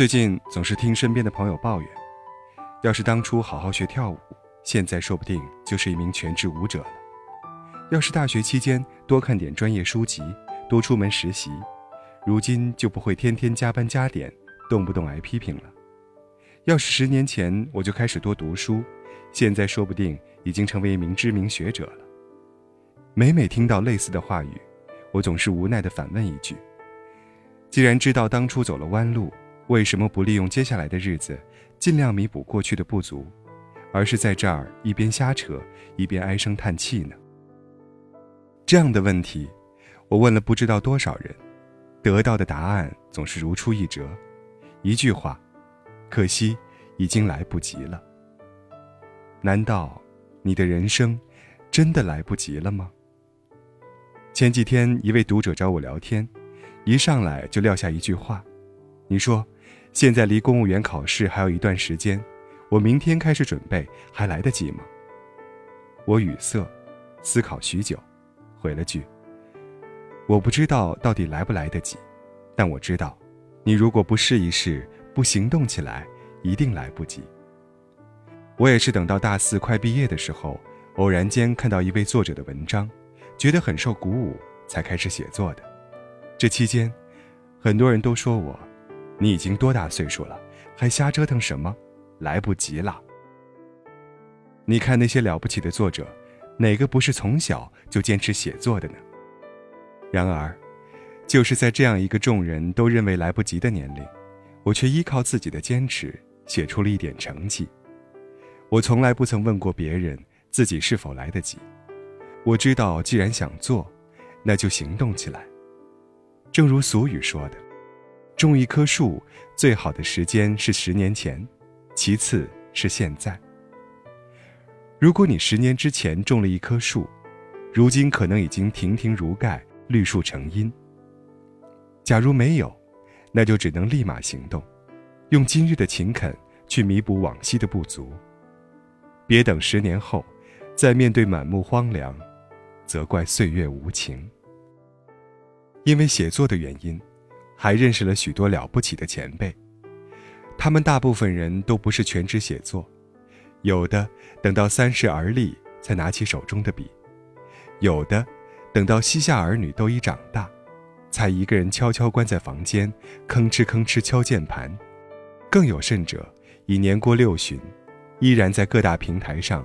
最近总是听身边的朋友抱怨，要是当初好好学跳舞，现在说不定就是一名全职舞者了；要是大学期间多看点专业书籍，多出门实习，如今就不会天天加班加点，动不动挨批评了；要是十年前我就开始多读书，现在说不定已经成为一名知名学者了。每每听到类似的话语，我总是无奈地反问一句：既然知道当初走了弯路，为什么不利用接下来的日子，尽量弥补过去的不足，而是在这儿一边瞎扯，一边唉声叹气呢？这样的问题，我问了不知道多少人，得到的答案总是如出一辙，一句话：可惜，已经来不及了。难道你的人生真的来不及了吗？前几天，一位读者找我聊天，一上来就撂下一句话：“你说。”现在离公务员考试还有一段时间，我明天开始准备，还来得及吗？我语塞，思考许久，回了句：“我不知道到底来不来得及，但我知道，你如果不试一试，不行动起来，一定来不及。”我也是等到大四快毕业的时候，偶然间看到一位作者的文章，觉得很受鼓舞，才开始写作的。这期间，很多人都说我。你已经多大岁数了，还瞎折腾什么？来不及了。你看那些了不起的作者，哪个不是从小就坚持写作的呢？然而，就是在这样一个众人都认为来不及的年龄，我却依靠自己的坚持写出了一点成绩。我从来不曾问过别人自己是否来得及。我知道，既然想做，那就行动起来。正如俗语说的。种一棵树，最好的时间是十年前，其次是现在。如果你十年之前种了一棵树，如今可能已经亭亭如盖、绿树成荫。假如没有，那就只能立马行动，用今日的勤恳去弥补往昔的不足。别等十年后，再面对满目荒凉，责怪岁月无情。因为写作的原因。还认识了许多了不起的前辈，他们大部分人都不是全职写作，有的等到三十而立才拿起手中的笔，有的等到膝下儿女都已长大，才一个人悄悄关在房间，吭哧吭哧敲键盘，更有甚者已年过六旬，依然在各大平台上，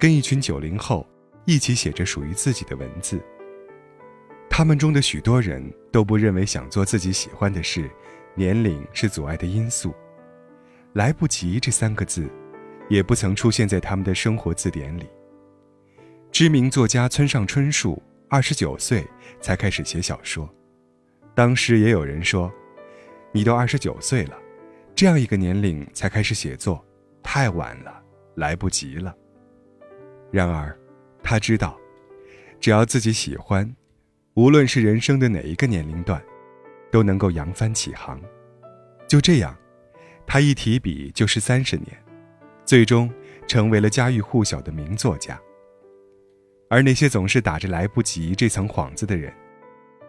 跟一群九零后一起写着属于自己的文字。他们中的许多人都不认为想做自己喜欢的事，年龄是阻碍的因素。来不及这三个字，也不曾出现在他们的生活字典里。知名作家村上春树二十九岁才开始写小说，当时也有人说：“你都二十九岁了，这样一个年龄才开始写作，太晚了，来不及了。”然而，他知道，只要自己喜欢。无论是人生的哪一个年龄段，都能够扬帆起航。就这样，他一提笔就是三十年，最终成为了家喻户晓的名作家。而那些总是打着来不及这层幌子的人，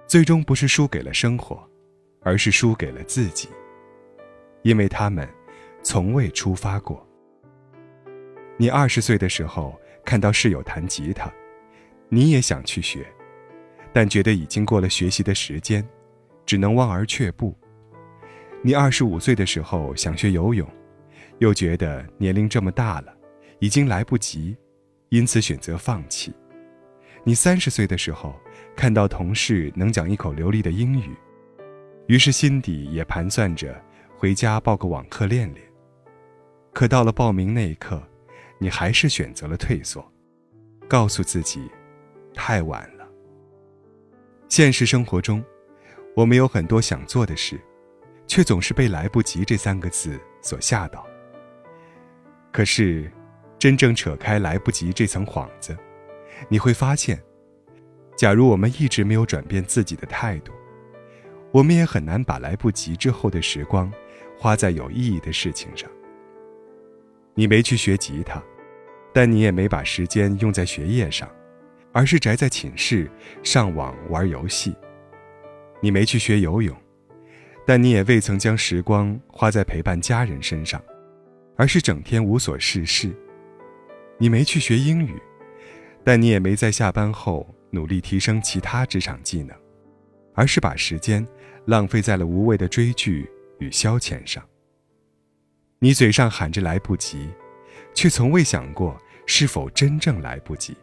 最终不是输给了生活，而是输给了自己，因为他们从未出发过。你二十岁的时候看到室友弹吉他，你也想去学。但觉得已经过了学习的时间，只能望而却步。你二十五岁的时候想学游泳，又觉得年龄这么大了，已经来不及，因此选择放弃。你三十岁的时候看到同事能讲一口流利的英语，于是心底也盘算着回家报个网课练练。可到了报名那一刻，你还是选择了退缩，告诉自己，太晚了。现实生活中，我们有很多想做的事，却总是被“来不及”这三个字所吓到。可是，真正扯开“来不及”这层幌子，你会发现，假如我们一直没有转变自己的态度，我们也很难把来不及之后的时光花在有意义的事情上。你没去学吉他，但你也没把时间用在学业上。而是宅在寝室上网玩游戏。你没去学游泳，但你也未曾将时光花在陪伴家人身上，而是整天无所事事。你没去学英语，但你也没在下班后努力提升其他职场技能，而是把时间浪费在了无谓的追剧与消遣上。你嘴上喊着来不及，却从未想过是否真正来不及。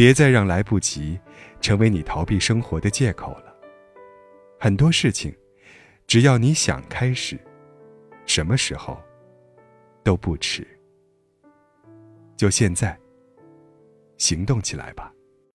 别再让来不及成为你逃避生活的借口了。很多事情，只要你想开始，什么时候都不迟。就现在，行动起来吧。